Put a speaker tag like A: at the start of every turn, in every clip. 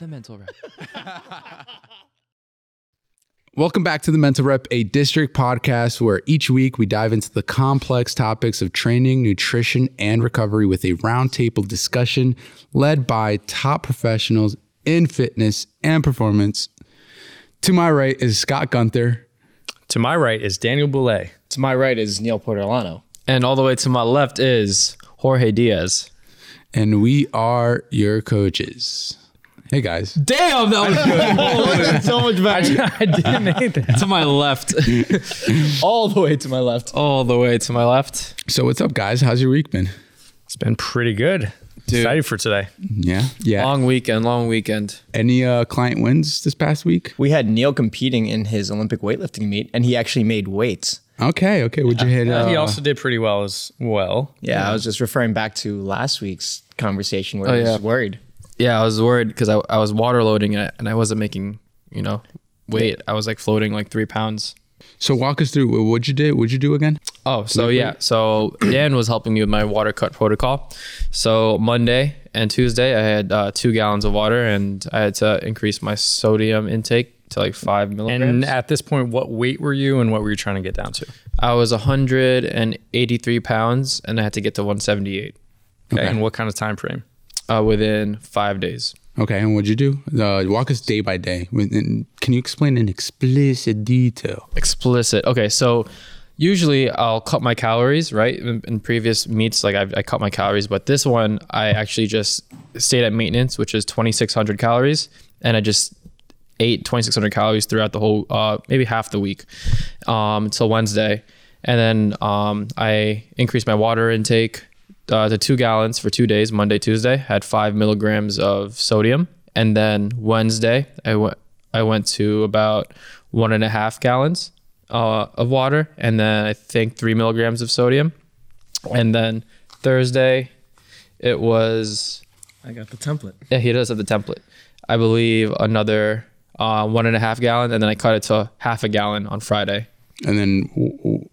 A: The mental rep.
B: Welcome back to the Mental Rep, a district podcast where each week we dive into the complex topics of training, nutrition, and recovery with a roundtable discussion led by top professionals in fitness and performance. To my right is Scott Gunther.
C: To my right is Daniel Boulay.
D: To my right is Neil Portolano.
A: And all the way to my left is Jorge Diaz.
B: and we are your coaches. Hey guys.
A: Damn, that was good.
D: so much better.
A: I didn't hate that. to my left.
D: All the way to my left.
A: all the way to my left.
B: So what's up guys? How's your week been?
C: It's been pretty good. Excited for today.
B: Yeah. Yeah.
A: Long weekend, long weekend.
B: Any uh client wins this past week?
D: We had Neil competing in his Olympic weightlifting meet, and he actually made weights.
B: Okay, okay. Would you hit uh,
C: he also did pretty well as well.
D: Yeah, I was just referring back to last week's conversation where
A: Oh,
D: he was
A: yeah.
D: worried.
A: Yeah, I was worried because I, I was water loading it and I wasn't making, you know, weight. I was like floating like three pounds.
B: So walk us through what'd you do? What'd you do again?
A: Oh, so yeah. So Dan was helping me with my water cut protocol. So Monday and Tuesday, I had uh, two gallons of water and I had to increase my sodium intake to like five milligrams.
C: And at this point, what weight were you and what were you trying to get down to?
A: I was 183 pounds and I had to get to 178
C: Okay.
B: Okay.
C: And what kind of time frame?
A: Uh, within five days.
B: Okay, and what'd you do? Uh, walk us day by day. Can you explain in explicit detail?
A: explicit. Okay, so usually I'll cut my calories, right? In, in previous meets, like I've, I cut my calories, but this one I actually just stayed at maintenance, which is 2,600 calories, and I just ate 2,600 calories throughout the whole, uh, maybe half the week, um, until Wednesday, and then um, I increased my water intake. Uh, to two gallons for two days, Monday, Tuesday, had five milligrams of sodium, and then Wednesday I went I went to about one and a half gallons uh, of water, and then I think three milligrams of sodium, and then Thursday it was
D: I got the template.
A: yeah he does have the template, I believe another uh, one and a half gallon, and then I cut it to half a gallon on Friday,
B: And then w- w-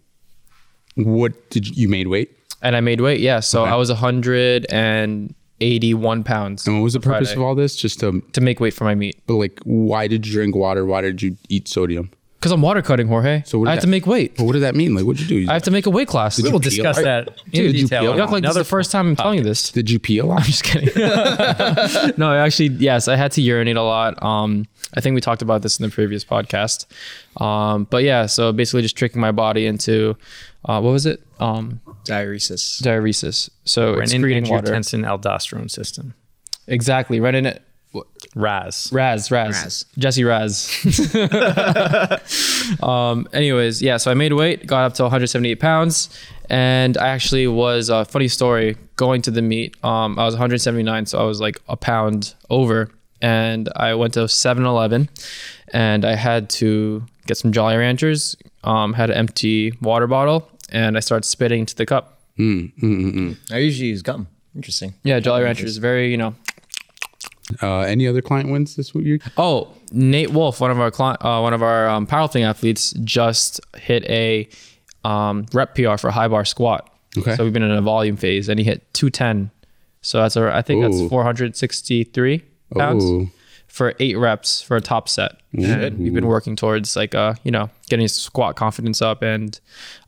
B: what did you, you made weight?
A: And I made weight. Yeah, so
B: Okay.
A: I was hundred and eighty-one pounds
B: And what was the purpose
A: Friday.
B: of all this? Just to,
A: to make weight for my meat.
B: but like, why did you drink water? Why did you eat sodium?
A: Because I'm water cutting, Jorge.
B: So what
A: I have
B: that?
A: to make weight.
B: But what did that mean? Like, what'd you do?
A: I have to make a weight class.
B: you
C: We'll
B: peel?
C: discuss that in
B: Dude,
C: detail.
B: peel?
A: You act like this is
C: another
A: the first time I'm telling you this.
B: did you pee a lot?
A: I'm just kidding. no, actually, yes, I had to urinate a lot. Um, I think we talked about this in the previous podcast. Um, but yeah, so basically just tricking my body into, uh, what was it? Um,
D: Diuresis.
A: diuresis. So
C: Renin
A: excreting water.
C: angiotensin aldosterone system.
A: Exactly. Right in it.
C: RAS.
A: Raz, Raz,
D: Raz.
A: Jesse Raz. um, anyways, yeah, so I made weight, got up to 178 pounds, and I actually was a funny story going to the meet. Um, I was 179, so I was like a pound over, and I went to 7-Eleven, and I had to get some Jolly Ranchers. Um, had an empty water bottle, and I started spitting into the cup.
B: Mm, mm, mm, mm.
D: I usually use gum. Interesting.
A: Yeah, Jolly Ranchers, very you know
B: Uh, any other client wins this week?
A: Oh, Nate Wolf, one of our cli- uh, one of our um, powerlifting athletes, just hit a um, rep PR for high bar squat.
B: Okay.
A: So we've been in a volume phase, and he hit 210. So that's a, I think
B: Ooh.
A: that's 463 pounds
B: Oh,
A: for eight reps for a top set. And we've been working towards like uh you know getting squat confidence up, and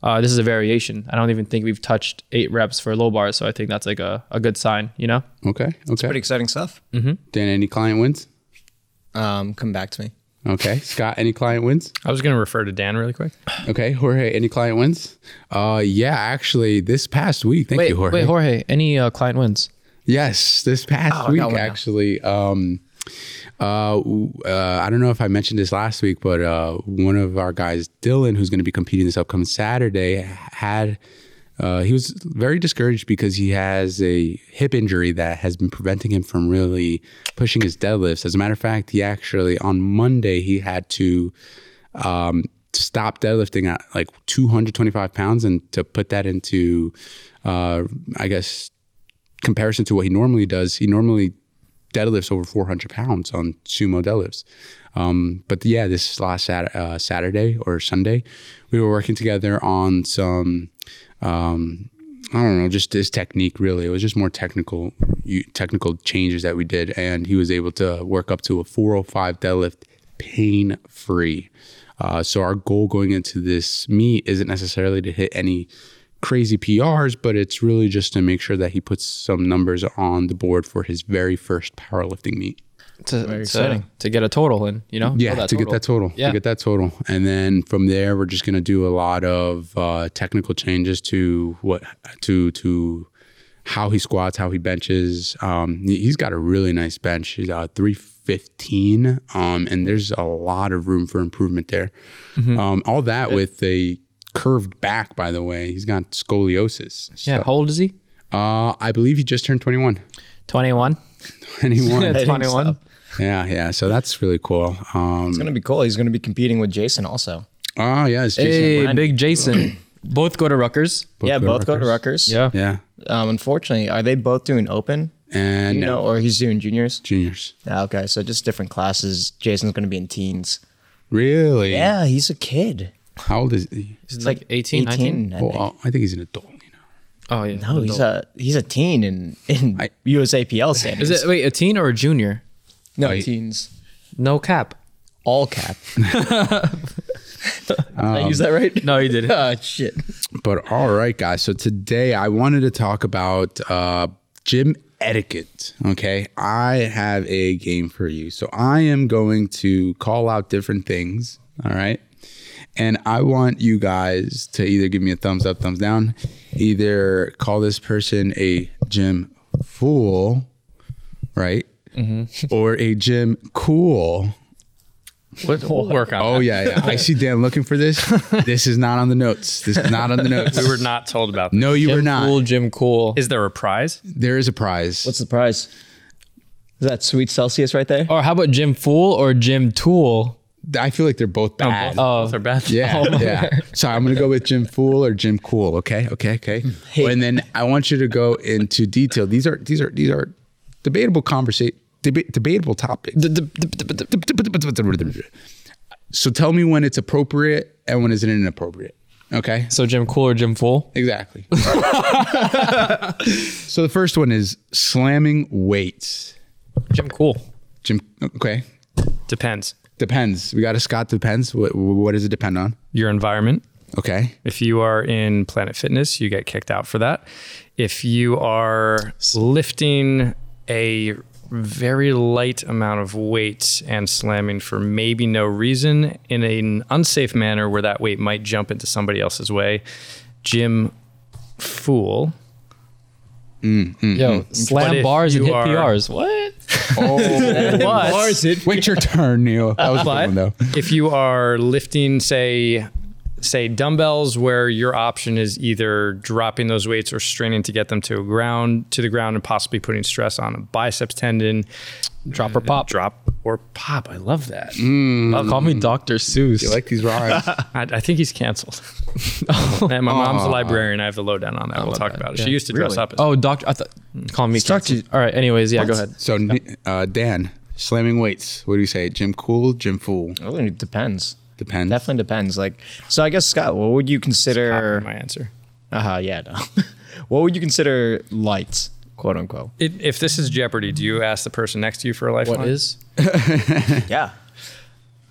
A: uh, this is a variation. I don't even think we've touched eight reps for low bars, so I think that's like a, a good sign. You know.
B: okay, okay.
D: Pretty exciting stuff.
B: Dan, any client wins?
D: Um, come back to me.
B: Okay, Scott, any client wins?
C: I was going to refer to Dan really quick.
B: Okay, Jorge, any client wins? Uh, yeah, actually, this past week. Thank
A: Wait,
B: you, Jorge.
A: wait, Jorge. Any uh, client wins?
B: Yes, this past
D: Oh,
B: week
D: got now.
B: actually. Um, uh, uh, I don't know if I mentioned this last week, but uh, one of our guys, Dylan, who's going to be competing this upcoming Saturday, had. Uh, he was very discouraged because he has a hip injury that has been preventing him from really pushing his deadlifts. As a matter of fact, he actually on Monday he had to um, stop deadlifting at like 225 pounds and to put that into, uh, I guess, comparison to what he normally does, he normally deadlifts over 400 pounds on sumo deadlifts. Um, but yeah, this last sat- uh, Saturday or Sunday, we were working together on some um, I don't know, just his technique. Really, it was just more technical, technical changes that we did, and he was able to work up to a 405 deadlift pain free. Uh, so our goal going into this meet isn't necessarily to hit any crazy PRs, but it's really just to make sure that he puts some numbers on the board for his very first powerlifting meet.
A: to,
D: Very exciting.
A: to get a total and you know?
B: Yeah,
A: Know
B: to get that total.
A: Yeah.
B: To get that total. And then from there we're just gonna do a lot of uh, technical changes to what to to how he squats, how he benches. Um, he- he's got a really nice bench. He's uh, 315. Um, and there's a lot of room for improvement there.
A: Mm-hmm.
B: Um, all that with a curved back, by the way. He's got scoliosis.
A: Yeah,
B: So,
A: how old is he?
B: uh, I believe he just turned 21.
A: 21.
B: 21.
A: 21.
B: yeah, yeah. So that's really cool. Um,
D: It's gonna be cool. He's gonna be competing with Jason also.
B: oh, yeah. It's Jason.
A: Hey,
B: Brand.
A: big Jason. Both go to Rutgers.
D: yeah,
B: go to
D: both go to
B: Rutgers.
D: Rutgers.
A: Yeah.
B: Yeah.
D: Um, unfortunately, are they both doing open?
B: And
D: You know, or he's doing juniors?
B: juniors.
D: Yeah, okay, so just different classes. Jason's gonna be in teens.
B: Really?
D: Yeah, he's a kid.
B: How old is he?
A: He's like 18, 19.
D: I
B: Oh,
D: think.
B: I think he's an adult. You know.
A: Oh, yeah.
D: No, he's a he's a teen in in
B: I-
D: USAPL standards.
A: Is it, wait, a teen or a junior?
D: no
B: I-
D: teens?
A: No cap.
D: All cap. Did I use that right?
A: No, you didn't.
D: Ah, shit.
B: But all right, guys. So today I wanted to talk about uh, gym etiquette. Okay. I have a game for you. So I am going to call out different things. All right. And I want you guys to either give me a thumbs up, thumbs down, either call this person a gym fool, right? Mm-hmm. Or a gym cool.
C: We'll, we'll work on
B: Oh
C: that.
B: yeah, yeah. I see Dan looking for this. This is not on the notes. This is not on the notes.
C: We were not told about this.
B: No, you were not.
A: Cool, Gym Cool.
C: Is there a prize?
B: There is a prize.
D: What's the prize? Is that sweet Celsius right there?
A: or how about Gym Fool or Gym Tool?
B: I feel like they're both oh, bad.
A: Oh,
C: Both are bad.
B: Yeah, oh yeah. So I'm gonna go with Gym Fool or Gym Cool. Okay, okay, okay. Hmm. And then I want you to go into detail. These are these are these are debatable conversation, deba- debatable topics. So tell me when it's appropriate and when is it inappropriate. Okay.
A: So Gym Cool or Gym Fool?
B: Exactly. so the first one is slamming weights.
A: Gym Cool.
B: Gym. Okay.
C: Depends.
B: Depends. We got a Scott. Depends. What, what does it depend on?
C: Your environment.
B: Okay.
C: If you are in Planet Fitness, you get kicked out for that. If you are lifting a very light amount of weight and slamming for maybe no reason in an unsafe manner where that weight might jump into somebody else's way, Gym Fool.
A: Mm, mm, Yo, mm.
C: But
A: slam
C: if
A: bars and hit
C: are-
A: PRs. What?
C: Oh, but Lars, it-
B: Wait your turn, Neil. That was
C: But
B: fun though.
C: if you are lifting, say, say dumbbells, where your option is either dropping those weights or straining to get them to a ground to the ground and possibly putting stress on a biceps tendon,
A: Drop or pop.
C: drop or pop. I love that.
A: Call me Dr. Seuss.
B: You like these rhymes?
C: I, I think he's canceled. and my mom's a librarian. I have the lowdown on that. we'll talk
A: that.
C: about it.
A: Yeah.
C: She used to dress
D: Really?
C: up as
A: oh, Doctor. I thought. Call me.
D: Start
A: canceled. All right. Anyways, yeah. Go ahead.
B: so, uh, Dan, slamming weights. What do you say? Gym Cool, Gym Fool?
D: I it depends.
B: Depends.
D: Definitely depends. Like, so I guess Scott, what would you consider?
C: my answer.
D: Uh huh. Yeah. No. what would you consider light, quote unquote?
C: It, if this is Jeopardy, do you ask the person next to you for a lifeline?
A: What is?
D: Yeah.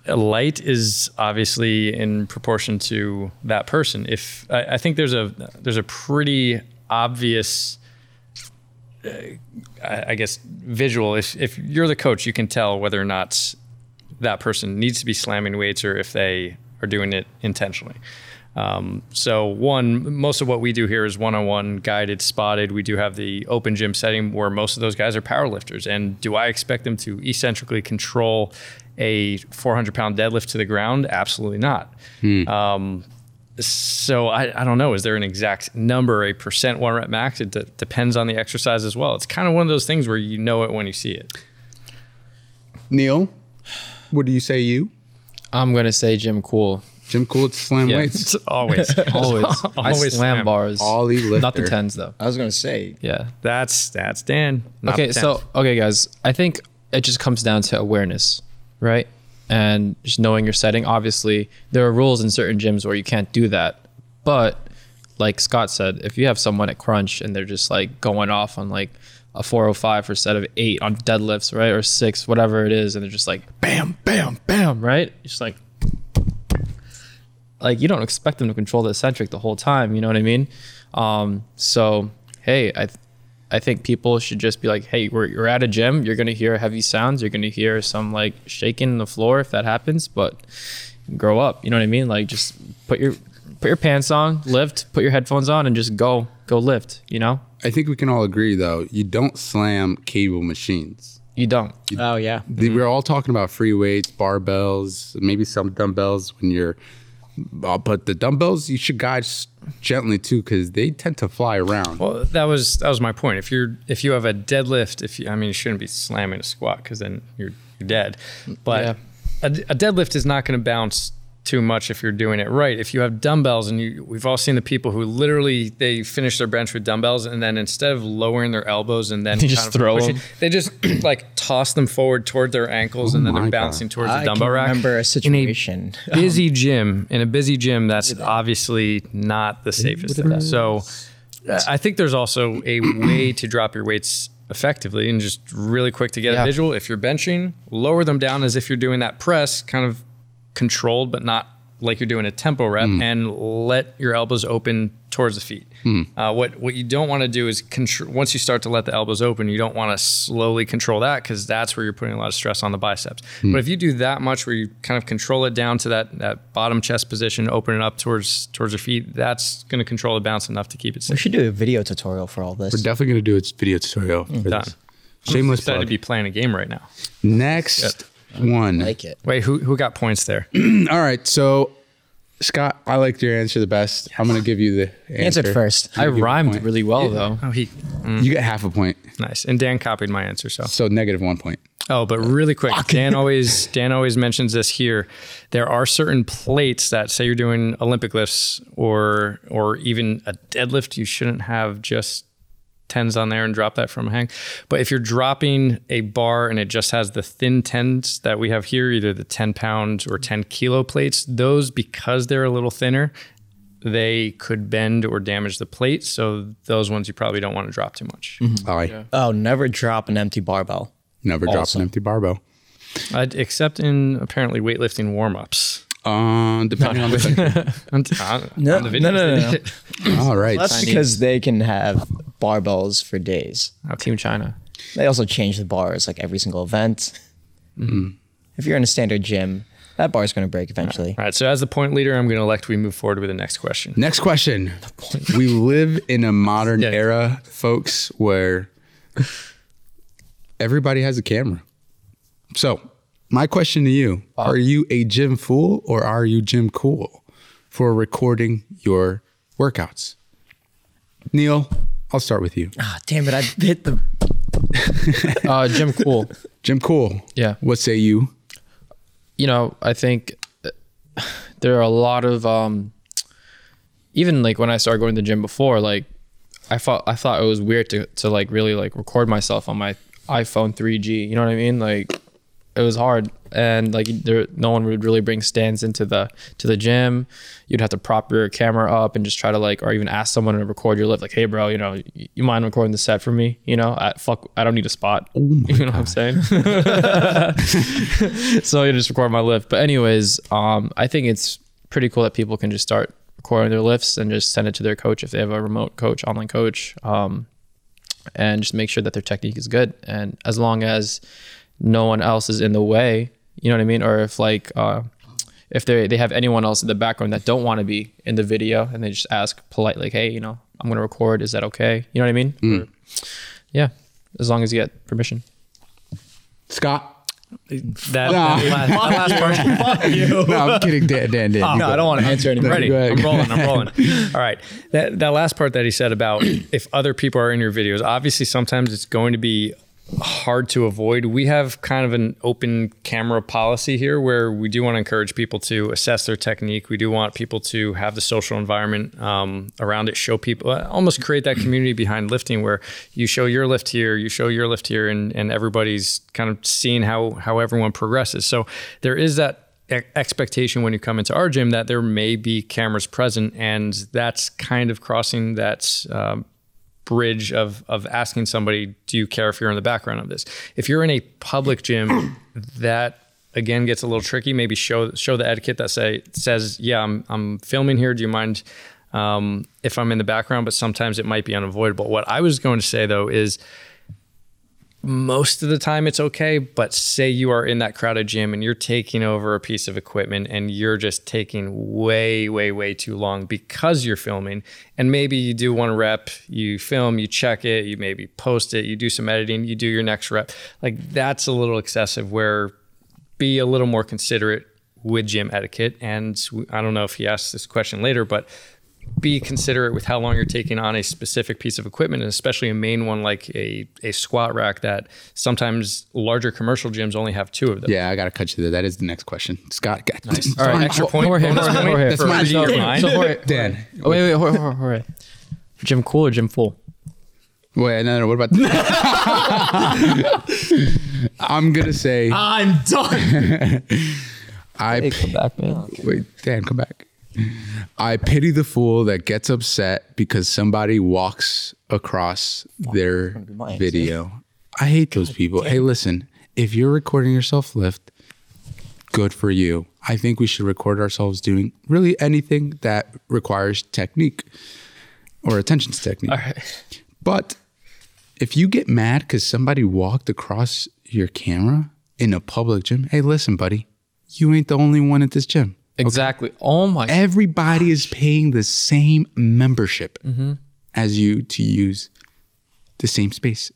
C: light is obviously in proportion to that person. If I, I think there's a there's a pretty obvious, uh, I, I guess, visual. If if you're the coach, you can tell whether or not that person needs to be slamming weights or if they are doing it intentionally. Um, so one, most of what we do here is one-on-one guided, spotted. We do have the open gym setting where most of those guys are powerlifters. And do I expect them to eccentrically control a 400 pound deadlift to the ground? Absolutely not. Um, so I, I don't know. Is there an exact number, a percent one rep max? It d- depends on the exercise as well. It's kind of one of those things where you know it when you see it.
B: Neil, what do you say? You
A: I'm gonna say Gym Cool.
B: Gym Cool to slam
A: Yeah.
B: weights.
C: It's always,
A: Always. I
C: Always
A: slam
C: slam.
A: bars.
B: Ollie
A: Not the tens though.
D: I was gonna say.
A: Yeah.
C: That's that's Dan.
A: okay. So okay, guys. I think it just comes down to awareness, right? And just knowing your setting. Obviously, there are rules in certain gyms where you can't do that, but like Scott said, if you have someone at crunch and they're just like going off on like a 405 for a set of eight on deadlifts, right, or six, whatever it is, and they're just like bam, bam, bam, right? Just like like you don't expect them to control the eccentric the whole time. You know what I mean? Um, so hey, I th- I think people should just be like, hey, we're, you're at a gym, you're gonna hear heavy sounds, you're gonna hear some like shaking in the floor if that happens, but grow up. You know what I mean? Like just put your put your pants on, lift, put your headphones on, and just go go lift. You know?
B: I think we can all agree though, you don't slam cable machines.
A: You don't.
D: Oh yeah.
B: The- We're all talking about free weights, barbells, maybe some dumbbells when you're. Uh, but the dumbbells you should guide gently too, because they tend to fly around.
C: Well, that was that was my point. If you're if you have a deadlift, if you, I mean, you shouldn't be slamming a squat because then you're you're dead. But
A: Yeah.
C: a, a deadlift is not going to bounce too much if you're doing it right. If you have dumbbells, and you, we've all seen the people who literally they finish their bench with dumbbells, and then instead of lowering their elbows and then
A: They just throw
C: pushing,
A: them.
C: they just like toss them forward toward their ankles, and then they're
B: God.
C: bouncing towards
D: I
C: the dumbbell
D: can
C: rack.
D: remember a
C: In
D: situation.
C: busy gym in a busy gym that's obviously not the safest thing so uh, i think there's also a way to drop your weights effectively and just really quick to get
A: Yeah.
C: a visual if you're benching lower them down as if you're doing that press kind of controlled but not like you're doing a tempo rep hmm. and let your elbows open towards the feet hmm. uh, what what you don't want to do is contr- once you start to let the elbows open you don't want to slowly control that because that's where you're putting a lot of stress on the biceps hmm. but if you do that much where you kind of control it down to that that bottom chest position open it up towards towards your feet that's going to control the bounce enough to keep it safe.
D: We should do a video tutorial for all this.
B: We're definitely gonna do a video tutorial. For
C: Done.
B: this. Shameless
C: excited to
B: plug.
C: be playing a game right now
B: Next one.
D: like it.
C: wait who who got points there
B: All right, so Scott, I liked your answer the best. I'm gonna give you the answer.
D: Answered first.
A: I
B: Give you a
A: rhymed
B: point.
A: really well though.
C: oh he mm.
B: You get half a point,
C: nice and dan copied my answer so
B: so negative one point.
C: Oh, but really quick, Dan always Dan always mentions this here. There are certain plates that say you're doing Olympic lifts or or even a deadlift, you shouldn't have just tens on there and drop that from a hang. But if you're dropping a bar and it just has the thin tens that we have here, either the 10 pound or 10 kilo plates, those because they're a little thinner, they could bend or damage the plate. So those ones you probably don't want to drop too much.
B: I
D: Oh, never drop an empty barbell.
B: never drop an empty barbell.
C: Uh, except in apparently weightlifting warm ups.
B: Uh, depending on the country.
C: on, on,
D: No,
C: on the
D: no, no, no, no.
C: it.
B: All right.
D: That's because they can have barbells for days.
A: Team China.
D: They also change the bars like every single event. Mm-hmm. If you're in a standard gym, that bar is going to break eventually.
C: All right. So as the point leader, I'm going to elect we move forward with the next question.
B: Next question. We live in a modern
C: Yeah.
B: era, folks, where everybody has a camera. So, my question to you Are you a gym fool or are you gym cool for recording your workouts? Neil, I'll start with you.
D: Ah, damn it! I hit the.
A: Uh, Gym Cool.
B: Gym Cool.
A: Yeah.
B: What say you?
A: you know, I think there are a lot of um even like when I started going to the gym before, like I thought I thought it was weird to to like really like record myself on my iPhone 3G. You know what I mean? Like it was hard and like there no one would really bring stands into the to the gym. You'd have to prop your camera up and just try to like or even ask someone to record your lift like, "Hey bro, you know, you mind recording the set for me?" You know? I fuck I don't need a spot. you know what I'm saying? so you just record my lift. But anyways, um, I think it's pretty cool that people can just start recording their lifts and just send it to their coach if they have a remote coach, online coach, um, and just make sure that their technique is good. And as long as no one else is in the way, you know what I mean, or if like uh, if they they have anyone else in the background that don't want to be in the video, and they just ask politely, like, hey, you know, I'm gonna record. Is that okay? You know what I mean? Or- yeah, as long as you get permission.
B: Scott?
C: That, that, last, that last part.
B: No, I'm kidding. Dan, Dan, Dan. you
D: No,
B: go.
D: I don't want to answer anymore.
C: Ready?
B: Go ahead.
C: I'm rolling. I'm rolling. All right. That that last part that he said about if other people are in your videos, obviously sometimes it's going to be hard to avoid. We have kind of an open camera policy here where we do want to encourage people to assess their technique. We do want people to have the social environment um, around it, show people, uh, almost create that community behind lifting where you show your lift here, you show your lift here, and, and everybody's kind of seeing how, how everyone progresses. So there is that expectation when you come into our gym that there may be cameras present, and that's kind of crossing that um, bridge of of asking somebody, "Do you care if you're in the background of this?" If you're in a public gym, that again gets a little tricky. Maybe show show the etiquette that say says, "Yeah, I'm I'm filming here. Do you mind?" Um, if I'm in the background, but sometimes it might be unavoidable. What I was going to say though is most of the time it's okay, but say you are in that crowded gym and you're taking over a piece of equipment and you're just taking way, way, way too long because you're filming. And maybe you do one rep, you film, you check it, you maybe post it, you do some editing, you do your next rep. Like that's a little excessive where be a little more considerate with gym etiquette. And I don't know if he asked this question later, but be considerate with how long you're taking on a specific piece of equipment, and especially a main one like a, a squat rack that sometimes larger commercial gyms only have two of them.
B: Yeah, I got to cut you there. That is the next question. Scott, got nice.
A: All right,
C: extra point,
A: Jorge,
C: bonus
A: Jorge, Jorge.
C: for
B: mine.
C: reading your mind.
A: So Jorge,
B: Dan.
A: Oh, wait, wait, Jorge, Jorge, Jorge. Gym Cool or Gym Full?
B: Wait, no, no. What about? I'm gonna say
E: I'm done.
B: I.
D: Hey, come back, man.
B: Wait, Dan, come back. I pity the fool that gets upset because somebody walks across their
D: be my answer.
B: video. I hate those people. Hey, listen, if you're recording yourself lift, good for you. I think we should record ourselves doing really anything that requires technique or attention to technique.
A: Right.
B: But if you get mad because somebody walked across your camera in a public gym, hey, listen, buddy, you ain't the only one at this gym.
A: Exactly. Oh my.
B: Everybody is paying the same membership mm-hmm. as you to use the same space.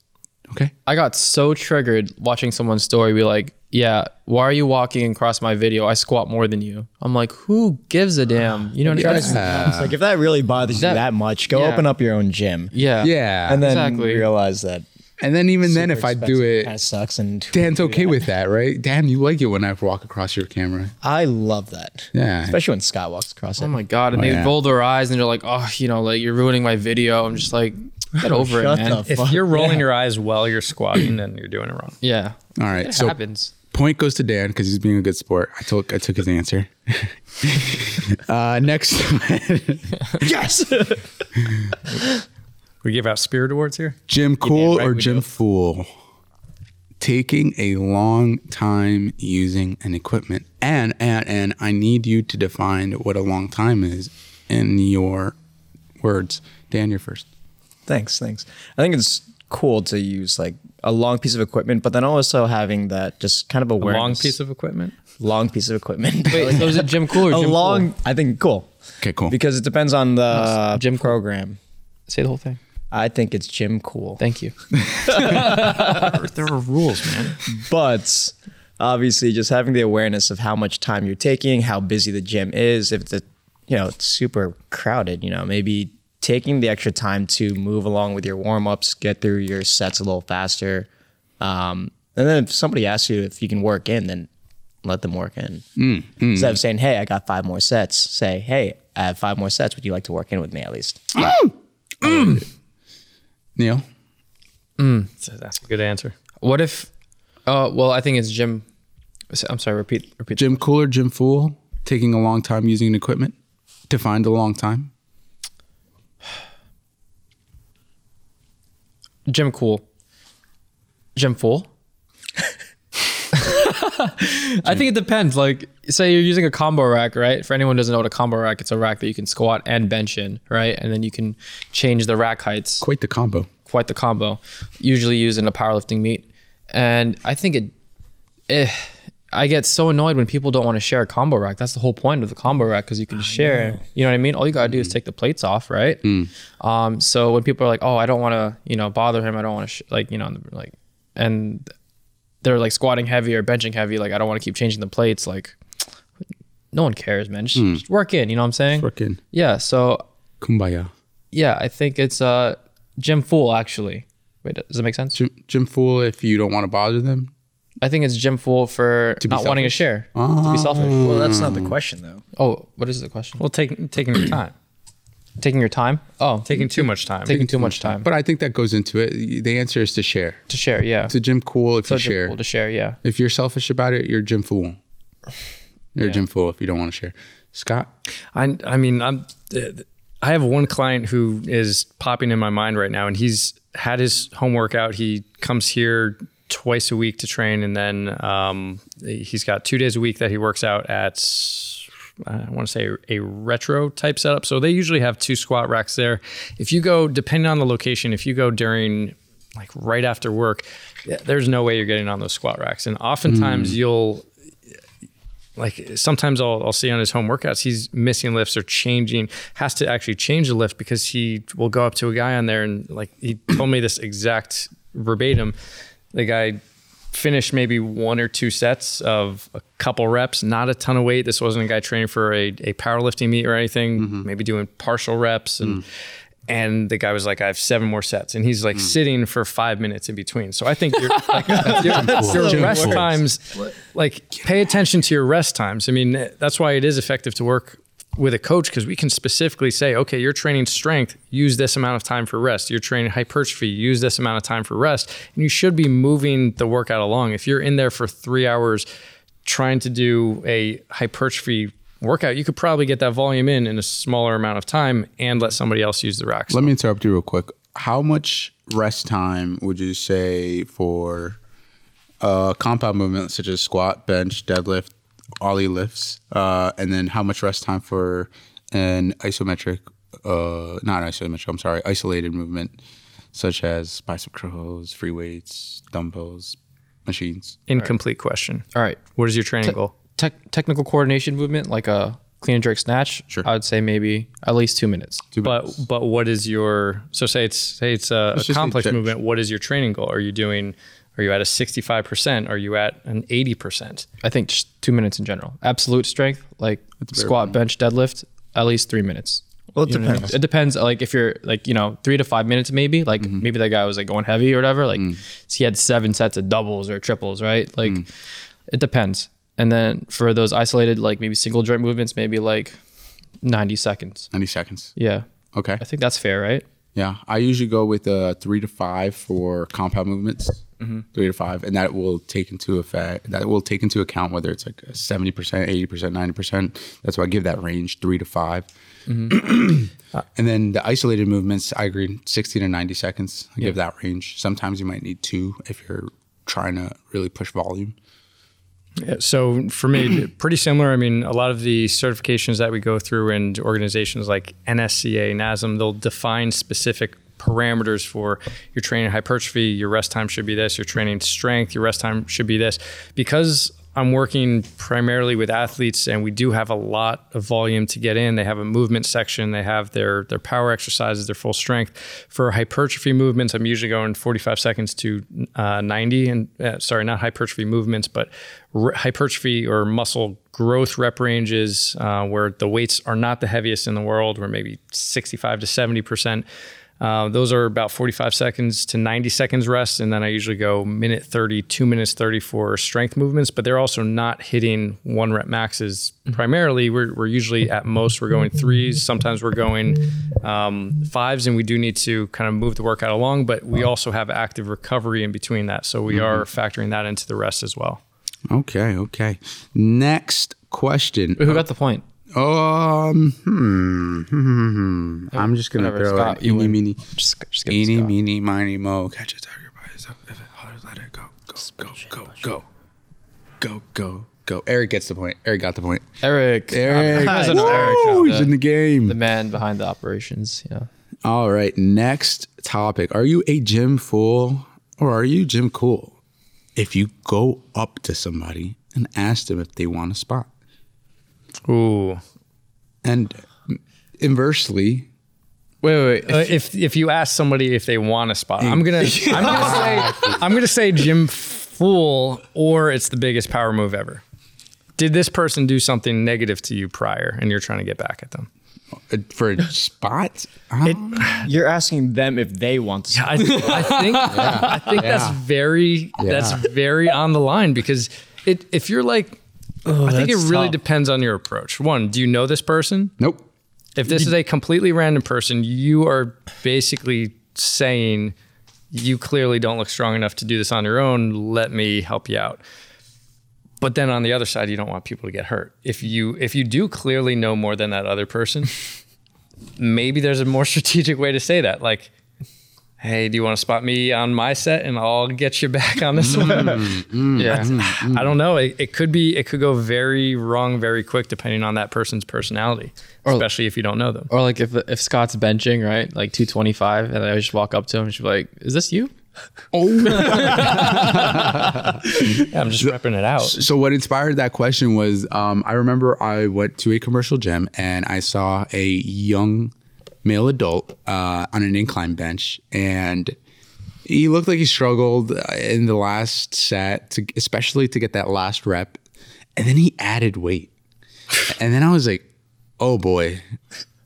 B: Okay.
A: I got so triggered watching someone's story be like, yeah, why are you walking across my video? I squat more than you. I'm like, who gives a ah, damn? You know what I mean?
D: It's like if that really bothers
A: That-
D: you that much, go
A: yeah.
D: open up your own gym.
A: Yeah.
B: Yeah.
D: And then
A: Exactly.
D: realize that
B: and then even then, if I do
D: kind
B: it,
D: of sucks. And
B: Dan's okay with that, right? Dan, you like it when I walk across your camera.
D: I love that.
B: Yeah.
D: especially when Scott walks across it.
A: Oh my god! And
B: Oh,
A: they
B: yeah.
A: roll their eyes and they're like, "Oh, you know, like you're ruining my video." I'm just like, get over it, man.
C: If you're rolling
D: Yeah.
C: your eyes while you're squatting, then you're doing it wrong.
A: yeah,
B: All right.
A: it
B: So
A: happens.
B: point goes to Dan because he's being a good sport. I took I took his answer. uh, next,
D: yes.
C: We give out spirit awards here.
B: Gym Cool
D: right,
B: or Gym
D: do.
B: Fool? Taking a long time using an equipment, and and and I need you to define what a long time is in your words. Dan, you're first.
D: thanks, thanks. I think it's cool to use like a long piece of equipment, but then also having that just kind of
C: A long piece of equipment.
D: long piece of equipment.
A: Wait, so is it Gym Cool or
D: a
A: Gym
D: long.
A: Full?
D: I think cool
B: Okay, cool.
D: because it depends on the gym program.
A: Say the whole thing.
D: I think it's Gym Cool.
A: Thank you.
C: There are rules, man.
D: but obviously just having the awareness of how much time you're taking how busy the gym is if it's a, you know it's super crowded you know maybe taking the extra time to move along with your warm-ups get through your sets a little faster. Um, and then if somebody asks you if you can work in then let them work in. Mm, mm. Instead of saying hey i got five more sets say hey i have five more sets. Would you like to work in with me at least mm.
B: Neil,
C: So that's a good answer.
A: What if? Uh, well, I think it's Gym. I'm sorry. Repeat. Repeat.
B: Gym Cooler, Gym Fool? Taking a long time using an equipment. Defined a long time.
A: Gym Cool. Gym Full. I think it depends. Like, say you're using a combo rack, right? For anyone who doesn't know what a combo rack, it's a rack that you can squat and bench in, right? And then you can change the rack heights.
B: Quite the combo.
A: Quite the combo. Usually used in a powerlifting meet. And I think it, eh, I get so annoyed when people don't want to share a combo rack. That's the whole point of the combo rack because you can share. You know what I mean? All you gotta do is take the plates off, right? Um, so when people are like, "Oh, I don't want to," you know, bother him. I don't want to, sh-, like, you know, like, and they're like squatting heavy or benching heavy. Like, I don't want to keep changing the plates. Like, no one cares, man. Just, just work in. You know what I'm saying?
B: Frickin'
A: Yeah. So
B: kumbaya.
A: yeah, I think it's uh Gym Fool actually. Wait, does that make sense?
B: Gym, Gym Fool, if you don't want to bother them.
A: I think it's Gym Fool for
B: be
A: not wanting to
B: selfish?
A: share. To be selfish.
D: well that's not the question though
A: Oh, what is the question?
C: Well, taking taking your time,
A: Taking your time? Oh,
C: taking too much time.
A: taking too much time
B: But I think that goes into it. The answer is to share.
A: to share. Yeah.
B: To Gym Cool if
A: So
B: you
A: Gym
B: share.
A: Fool to share. Yeah.
B: If you're selfish about it, you're Gym Fool. You're a gym fool if you don't want to share. Scott,
C: I I mean I'm I have one client who is popping in my mind right now, and he's had his home workout. He comes here twice a week to train, and then um, he's got two days a week that he works out at. I want to say a retro type setup. So they usually have two squat racks there. If you go, depending on the location, if you go during like right after work, there's no way you're getting on those squat racks. And oftentimes hmm. you'll like sometimes I'll, I'll see on his home workouts he's missing lifts or changing has to actually change the lift because he will go up to a guy on there and like he told me this exact verbatim the guy finished maybe one or two sets of a couple reps. Not a ton of weight. This wasn't a guy training for a, a powerlifting meet or anything maybe doing partial reps and and the guy was like, I have seven more sets. And he's like sitting for five minutes in between. So I think your, like, your, your rest times, like pay attention to your rest times. I mean, that's why it is effective to work with a coach because we can specifically say, okay, you're training strength, use this amount of time for rest. You're training hypertrophy, use this amount of time for rest. And you should be moving the workout along. If you're in there for three hours trying to do a hypertrophy workout, you could probably get that volume in in a smaller amount of time and let somebody else use the racks.
B: let me interrupt you real quick. How much rest time would you say for a compound movement such as squat, bench, deadlift, ollie lifts, uh, and then how much rest time for an isometric, uh, not isometric, I'm sorry, isolated movement such as bicep curls, free weights, dumbbells, machines?
C: Incomplete question.
A: All right.
C: What is your training goal?
A: Tec- technical coordination movement, like a clean and jerk snatch.
B: Sure.
A: I would say maybe at least two minutes.
B: Two
C: But
B: minutes.
C: but what is your so say it's say it's a, a complex movement? What is your training goal? Are you doing? Are you at a sixty five percent? Are you at an eighty percent?
A: I think just two minutes in general. Absolute strength, like squat, bench, deadlift, at least three minutes.
D: Well, it
A: You know,
D: depends.
A: It depends. Like if you're like you know three to five minutes maybe. Like
B: Mm-hmm.
A: maybe that guy was like going heavy or whatever. Like
B: Mm.
A: he had seven sets of doubles or triples, right? Like
B: Mm.
A: it depends. And then for those isolated like maybe single joint movements, maybe like ninety seconds.
B: 90 seconds.
A: Yeah,
B: Okay.
A: I think that's fair, right?
B: Yeah, I usually go with uh, three to five for compound movements, Mm-hmm. three to five, and that will take into effect that will take into account whether it's like seventy percent, eighty percent, ninety percent. That's why I give that range three to 5 mm-hmm. and then the isolated movements, I agree, sixty to ninety seconds. I give that range. Sometimes you might need two if you're trying to really push volume.
C: Yeah, so for me, pretty similar. I mean, a lot of the certifications that we go through and organizations like NSCA, NASM, they'll define specific parameters for your training hypertrophy. Your rest time should be this. Your training strength, your rest time should be this. Because I'm working primarily with athletes, and we do have a lot of volume to get in. They have a movement section. They have their their power exercises, their full strength. For hypertrophy movements, I'm usually going 45 seconds to uh, 90, and uh, sorry, not hypertrophy movements, but hypertrophy or muscle growth rep ranges uh, where the weights are not the heaviest in the world, where maybe 65 to 70 percent. Uh, those are about 45 seconds to 90 seconds rest. And then I usually go minute 30, two minutes 30 for strength movements, but they're also not hitting one rep maxes. Primarily, we're, we're usually at most, we're going threes. Sometimes we're going um, fives, and we do need to kind of move the workout along, but we also have active recovery in between that. So we are factoring that into the rest as well.
B: Okay, okay. Next question.
A: Who got the point?
B: Um, hmm, hmm, hmm, hmm. I'm just gonna
A: Whatever,
B: throw
A: Scott,
B: it. Eeny, meeny,
A: Just, just
B: eeny,
A: Scott.
B: meeny, miny, mo. Catch a tiger by his If it hollers, let it go. Go, go, go, go, go, go, go. Eric gets the point. Eric got the point.
A: Eric.
B: Eric,
A: know Eric,
B: Woo, he's in the game.
A: the man behind the operations. Yeah.
B: All right, next topic. Are you a gym fool or are you gym cool? If you go up to somebody and ask them if they want a spot,
C: Ooh.
B: and inversely,
A: Wait, wait, wait.
C: Uh, if if you ask somebody if they want a spot, I'm gonna I'm gonna say I'm gonna say Jim Fool or it's the biggest power move ever. Did this person do something negative to you prior, and you're trying to get back at them?
B: uh, for a spot, um,
D: You're asking them if they want to.
C: I, I think I think that's very that's very on the line because it if you're like Oh, I think it really
A: tough.
C: depends on your approach. One, do you know this person?
B: nope.
C: If this is a completely random person, you are basically saying you clearly don't look strong enough to do this on your own. Let me help you out. But then on the other side, you don't want people to get hurt. If you if you do clearly know more than that other person, maybe there's a more strategic way to say that. Like, hey, do you want to spot me on my set and I'll get you back on this one?
A: Mm, mm, yeah. Mm.
C: I don't know. It, it could be it could go very wrong very quick depending on that person's personality, especially if you don't know them.
A: Or like if if Scott's benching right, like 225, and I just walk up to him and she's like, "Is this you?"
C: Oh, Yeah, I'm just repping it out.
B: So what inspired that question was um, I remember I went to a commercial gym and I saw a young male adult uh, on an incline bench and he looked like he struggled uh, in the last set, to, especially to get that last rep. And then he added weight. And then I was like, oh boy,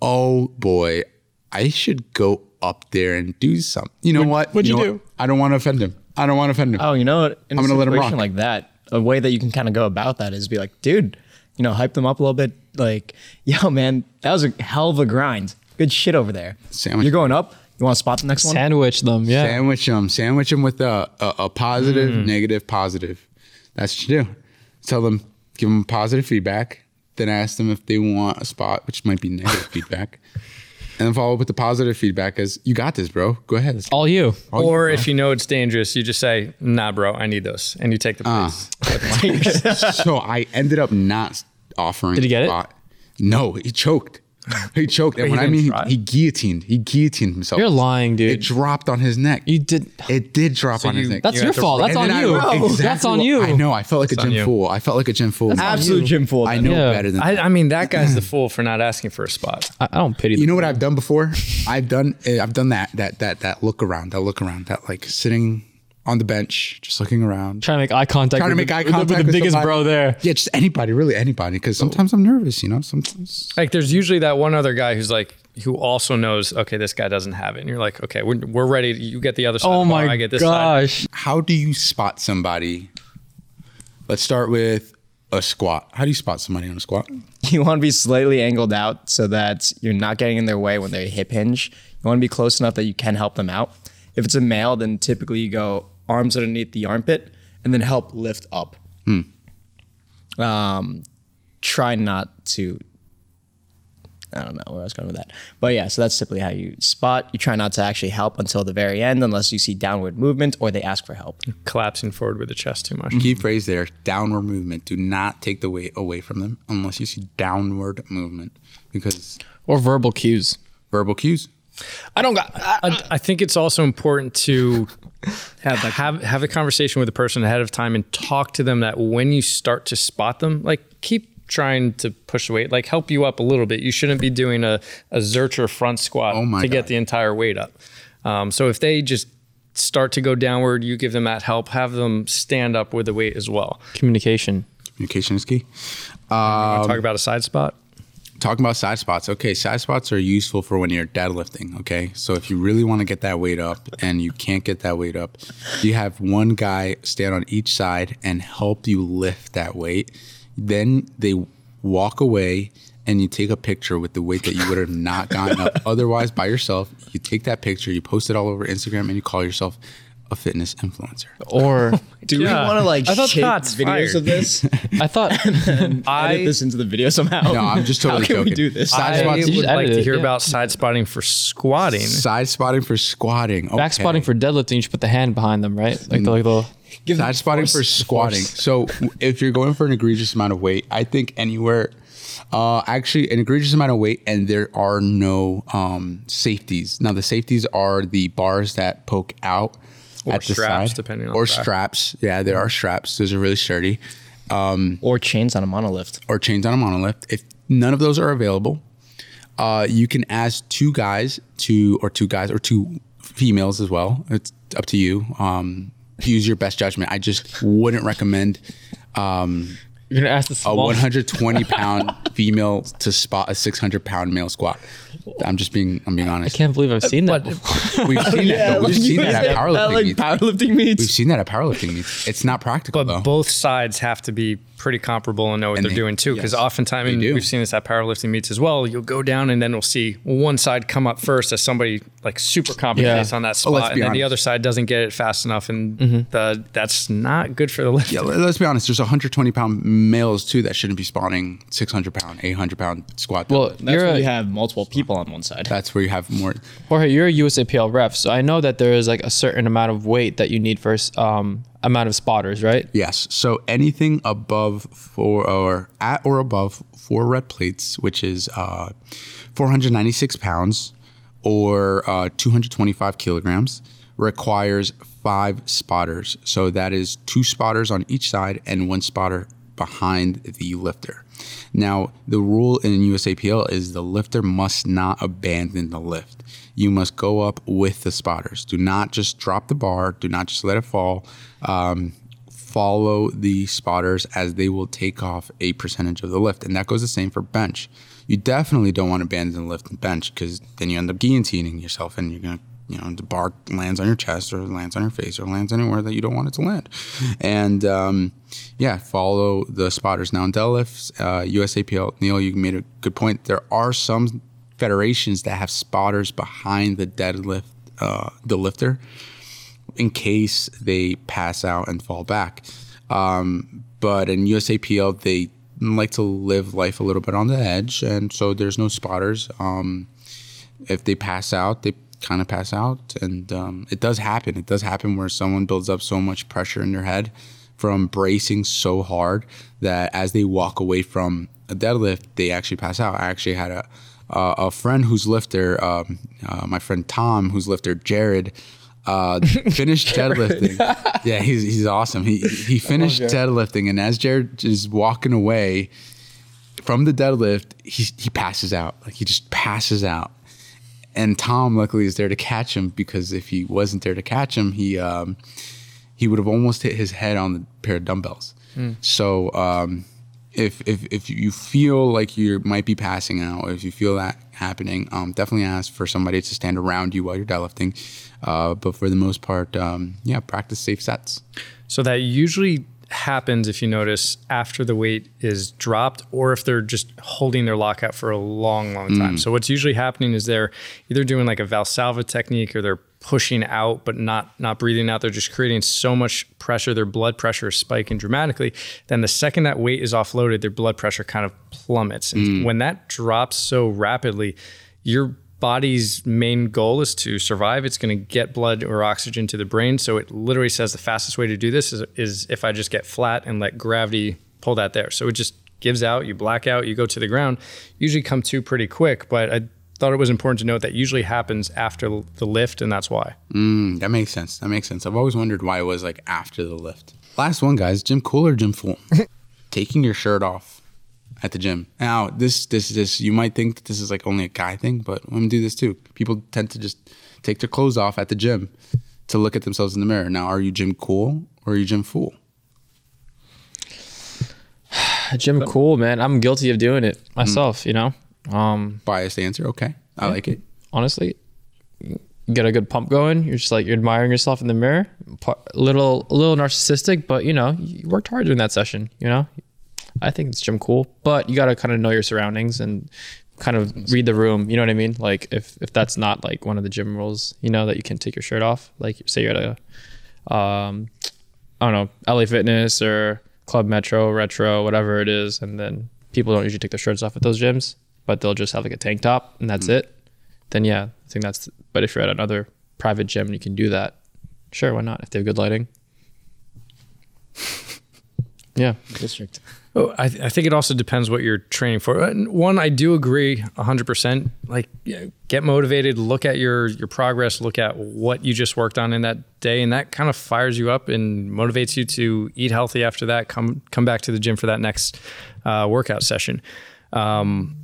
B: oh boy, I should go up there and do something. You know what?
A: what'd you
B: know
A: do?
B: what? I don't want to offend him. I don't want to offend him.
D: Oh, you know what? In
B: I'm
D: a
B: gonna let him
D: situation
B: rock.
D: like that, a way that you can kind of go about that is be like, dude, you know, hype them up a little bit. Like, yo, man, that was a hell of a grind. Good shit over there.
B: Sandwich.
D: You're going up. You want to spot the next one?
A: Sandwich them, yeah.
B: Sandwich them. Sandwich them with a, a, a positive, mm. negative, positive. That's what you do. Tell them, give them positive feedback. Then ask them if they want a spot, which might be negative feedback. And then follow up with the positive feedback as you got this, bro. Go ahead. Let's-
A: All you.
B: all
C: Or
B: bro."
C: if you know it's dangerous, you just say, "Nah, bro, I need those," and you take the ah. place.
B: so I ended up not offering.
A: Did he get
B: a
A: it?
B: No, he choked. He choked. And when I mean he, he guillotined, he guillotined himself.
A: You're lying, dude.
B: It dropped on his neck.
A: You did.
B: It did drop on his neck.
A: That's
C: You
A: your fault. That's on
B: then I
A: you.
B: exactly
A: That's on you.
B: I know. I felt like a
C: That's on
B: gym fool. I felt like a gym fool.
D: Absolute gym fool.
B: I know
A: Yeah.
B: better than
C: I, I mean, that guy's the fool for not asking for a spot.
A: I, I don't pity.
B: You know what I've done before? I've done eh, I've done that that that that look around, that look around, that like sitting on the bench, just looking around.
A: Trying to make eye contact.
B: Trying to
A: with
B: make
A: the,
B: eye contact
A: with the
B: with
A: biggest
B: somebody.
A: bro there.
B: Yeah, just anybody, really anybody. Because oh. sometimes I'm nervous, you know. Sometimes
C: Like, there's usually that one other guy who's like, who also knows, okay, this guy doesn't have it, and you're like, okay, we're, we're ready. You get the other side.
A: Oh
C: of the oh bar,
A: my
C: I get this side.
A: gosh.
B: how do you spot somebody? Let's start with a squat. How do you spot somebody on a squat?
D: You want to be slightly angled out so that you're not getting in their way when they hip hinge. You want to be close enough that you can help them out. If it's a male, then typically you go arms underneath the armpit and then help lift up. Um, try not to. I don't know where I was going with that, but yeah. So that's typically how you spot. You try not to actually help until the very end, unless you see downward movement or they ask for help.
C: Collapsing forward with the chest too much.
B: Key phrase there: downward movement. Do not take the weight away from them unless you see downward movement, because
A: Or verbal cues.
B: verbal cues.
A: I don't got.
C: I, I think it's also important to have have have a conversation with the person ahead of time and talk to them that when you start to spot them, like keep trying to push the weight, like help you up a little bit. You shouldn't be doing a, a Zercher front squat
B: Oh my
C: to get the entire weight up. Um, so if they just start to go downward, you give them that help, have them stand up with the weight as well.
A: Communication.
B: Communication is key.
C: Wanna talk about a side spot.
B: Talking about side spots. Okay, side spots are useful for when you're deadlifting. Okay, so if you really want to get that weight up and you can't get that weight up, you have one guy stand on each side and help you lift that weight. Then they walk away and you take a picture with the weight that you would have not gotten up otherwise by yourself. You take that picture, you post it all over Instagram, and you call yourself a fitness influencer.
A: Or
D: Do
C: Yeah.
D: we want to like
C: I thought
D: shape
C: shots
D: videos
C: fired.
D: of this?
A: I thought.
C: I
D: edit this into the video somehow.
B: No, I'm just totally
D: How can
B: joking.
D: we do this?
B: Side
C: I
B: spots.
C: Would like
A: edit
C: to hear
A: yeah.
C: about side spotting for squatting.
B: Side spotting for squatting.
A: Back spotting for deadlifting, you should put the hand behind them, right? Like the like the.
B: Side spotting for squatting. So if you're going for an egregious amount of weight, I think anywhere, uh, actually an egregious amount of weight, and there are no um, safeties. Now the safeties are the bars that poke out
C: Or
B: at the
C: straps,
B: side,
C: depending on
B: or
C: the
B: straps. Yeah, there are straps. Those are really sturdy.
D: or chains on a monolift.
B: or chains on a monolift. If none of those are available, uh, you can ask two guys to, or two guys, or two females as well. It's up to you. Um, use your best judgment. I just wouldn't recommend um,
A: You're gonna ask the
B: a 120 pound female to spot a 600 pound male squat. I'm just being, I'm being honest.
A: I can't believe I've seen that.
C: But-
B: We've seen that. though. We've seen that at powerlifting
D: like
B: meets.
D: powerlifting meets.
B: We've seen that at powerlifting meets. It's not practical
C: But
B: though.
C: both sides have to be pretty comparable and know what
B: And
C: they're
B: they-
C: doing too. Because
B: yes,
C: oftentimes,
B: do.
C: we've seen this at powerlifting meets as well, you'll go down and then we'll see one side come up first as somebody like super compensates
A: Yeah.
C: on that
B: Oh,
C: spot,
B: be
C: and then the other side doesn't get it fast enough, and the that's not good for the lift.
B: Yeah, let- let's be honest. There's 120 pound males too that shouldn't be spawning 600 pound, 800 pound squat.
A: Well,
B: deadlift.
D: That's
A: you're
D: when
A: a,
D: you have multiple people on one side.
B: that's where you have more.
A: Jorge, you're a USAPL ref, so I know that there is like a certain amount of weight that you need for um amount of spotters, right?
B: Yes. So anything above four or at or above four red plates, which is uh, 496 pounds or uh, 225 kilograms, requires five spotters. So that is two spotters on each side and one spotter behind the lifter. Now, the rule in USAPL is the lifter must not abandon the lift. You must go up with the spotters. Do not just drop the bar. Do not just let it fall. Um, follow the spotters as they will take off a percentage of the lift. And that goes the same for bench. You definitely don't want to abandon the lift and bench because then you end up guillotining yourself and you're going to, you know, the bar lands on your chest or lands on your face or lands anywhere that you don't want it to land. And um, yeah, follow the spotters. Now in deadlifts, uh, USAPL, Neil, you made a good point. There are some federations that have spotters behind the deadlift, uh, the lifter in case they pass out and fall back. Um, but in USAPL, they like to live life a little bit on the edge, and so there's no spotters. Um, if they pass out, they kind of pass out, and um, it does happen. It does happen where someone builds up so much pressure in their head from bracing so hard that as they walk away from a deadlift, they actually pass out. I actually had a uh, a friend who's lifter, um, uh, my friend Tom, who's lifter, Jared, uh, finished deadlifting. yeah, he's he's awesome. He he finished deadlifting, and as Jared is walking away from the deadlift, he he passes out. Like he just passes out. And Tom, luckily, is there to catch him because if he wasn't there to catch him, he um, he would have almost hit his head on the pair of dumbbells. So um, if if if you feel like you might be passing out, or if you feel that happening, um, definitely ask for somebody to stand around you while you're deadlifting. Uh, but for the most part, um, yeah, practice safe sets.
C: So that usually happens if you notice after the weight is dropped or if they're just holding their lockout for a long, long time. So what's usually happening is they're either doing like a Valsalva technique or they're pushing out but not not breathing out. They're just creating so much pressure, their blood pressure is spiking dramatically. Then the second that weight is offloaded, their blood pressure kind of plummets. And mm. when that drops so rapidly, your body's main goal is to survive. It's going to get blood or oxygen to the brain. So it literally says the fastest way to do this is, is if I just get flat and let gravity pull that there. So it just gives out, you black out, you go to the ground. Usually come to pretty quick, but I thought it was important to note that usually happens after the lift, and that's why.
B: Mm, that makes sense. That makes sense. I've always wondered why it was like after the lift. Last one, guys. Gym cool or Gym Fool? Taking your shirt off at the gym. Now, this, this, this. You might think that this is like only a guy thing, but women do this too. People tend to just take their clothes off at the gym to look at themselves in the mirror. Now, are you Gym cool or are you Gym fool?
A: Gym, cool man. I'm guilty of doing it myself. You know, um,
B: Biased answer. Okay, I like it.
A: honestly, get a good pump going. You're just like you're admiring yourself in the mirror. Little, a little narcissistic, but you know, you worked hard during that session. You know, I think it's Jim cool, but you got to kind of know your surroundings and kind of read the room. You know what I mean? Like if if that's not like one of the gym rules, you know that you can take your shirt off. Like say you're at a, um, I don't know, LA Fitness or Club Metro, Retro, whatever it is, and then people don't usually take their shirts off at those gyms, but they'll just have like a tank top and that's it. Then yeah, I think that's. But if you're at another private gym and you can do that, sure, why not? If they have good lighting. Yeah.
D: District.
C: Oh, I, th- I think it also depends what you're training for. One, I do agree 100%. Like, yeah, get motivated, look at your your progress, look at what you just worked on in that day, and that kind of fires you up and motivates you to eat healthy after that. Come come back to the gym for that next uh, workout session. Um,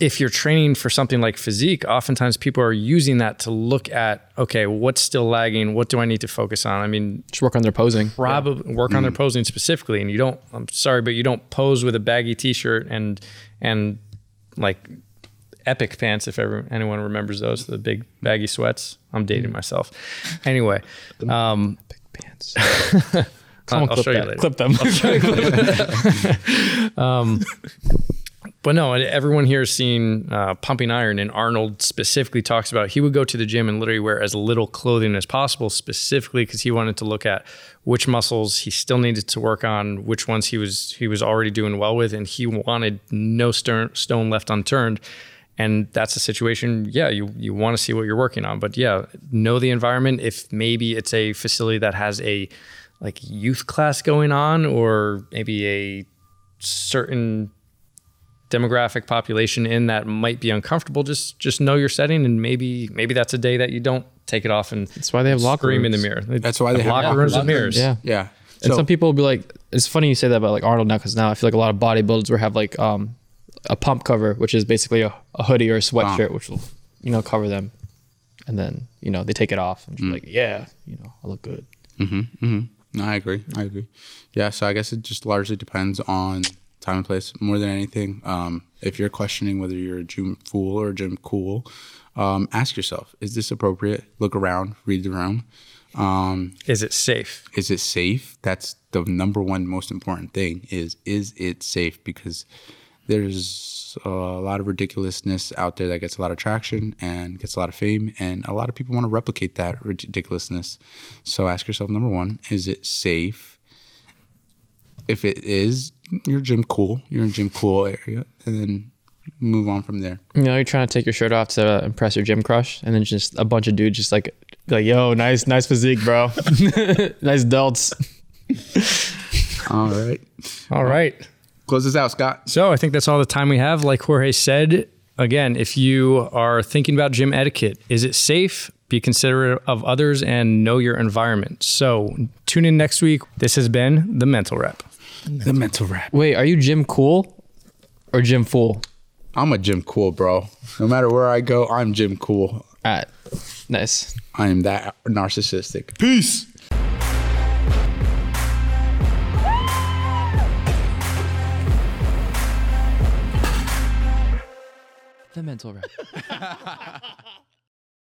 C: if you're training for something like physique, oftentimes people are using that to look at, okay, what's still lagging? What do I need to focus on? I mean,
A: Just work on their posing.
C: probably work on their posing specifically and you don't i'm sorry but you don't pose with a baggy t-shirt and and like epic pants if ever anyone remembers those the big baggy sweats i'm dating myself anyway um
A: Pants.
C: I'll, I'll
A: clip
C: show you later
A: Clip them.
C: but But no, everyone here has seen uh, Pumping Iron, and Arnold specifically talks about he would go to the gym and literally wear as little clothing as possible, specifically because he wanted to look at which muscles he still needed to work on, which ones he was he was already doing well with, and he wanted no stern, stone left unturned. And that's a situation, yeah, you you want to see what you're working on, but yeah, know the environment. If maybe it's a facility that has a like youth class going on, or maybe a certain demographic population in that might be uncomfortable just just know your setting and maybe maybe that's a day that you don't take it off and
A: That's why they have locker
C: scream in the
A: rooms.
C: mirror
B: That's why they have
C: locker
B: locker
C: rooms with
B: rooms.
C: mirrors
A: Yeah.
B: Yeah.
A: And
B: So-
A: some people will be like, it's funny you say that about like Arnold now because now I feel like a lot of bodybuilders will have like um, a pump cover, which is basically a, a hoodie or a sweatshirt, which will you know cover them, and then you know they take it off and just like yeah, you know I look good. Mm-hmm, mm-hmm.
B: no, I agree. I agree. Yeah, so I guess it just largely depends on time and place more than anything. Um, if you're questioning whether you're a gym fool or a gym cool, um, ask yourself: Is this appropriate? Look around, read the room. Um,
C: is it safe
B: is it safe? That's the number one most important thing. Is is it safe? Because there's a lot of ridiculousness out there that gets a lot of traction and gets a lot of fame, and a lot of people want to replicate that ridiculousness. So ask yourself: number one, is it safe? If it is, you're gym cool. You're in gym cool area, and then move on from there.
A: You know, you're trying to take your shirt off to impress your gym crush, and then just a bunch of dudes just like like yo, nice nice physique, bro, nice delts.
B: All right,
C: all right
B: close this out, Scott.
C: so i think that's all the time we have like jorge said again if you are thinking about gym etiquette is it safe be considerate of others and know your environment so tune in next week this has been the mental rep
B: The mental rap.
A: Wait, are you Gym cool or Gym fool?
B: I'm a Gym cool, bro. No matter where I go, I'm Gym cool.
A: At nice.
B: I am that narcissistic.
C: peace
A: The mental rep.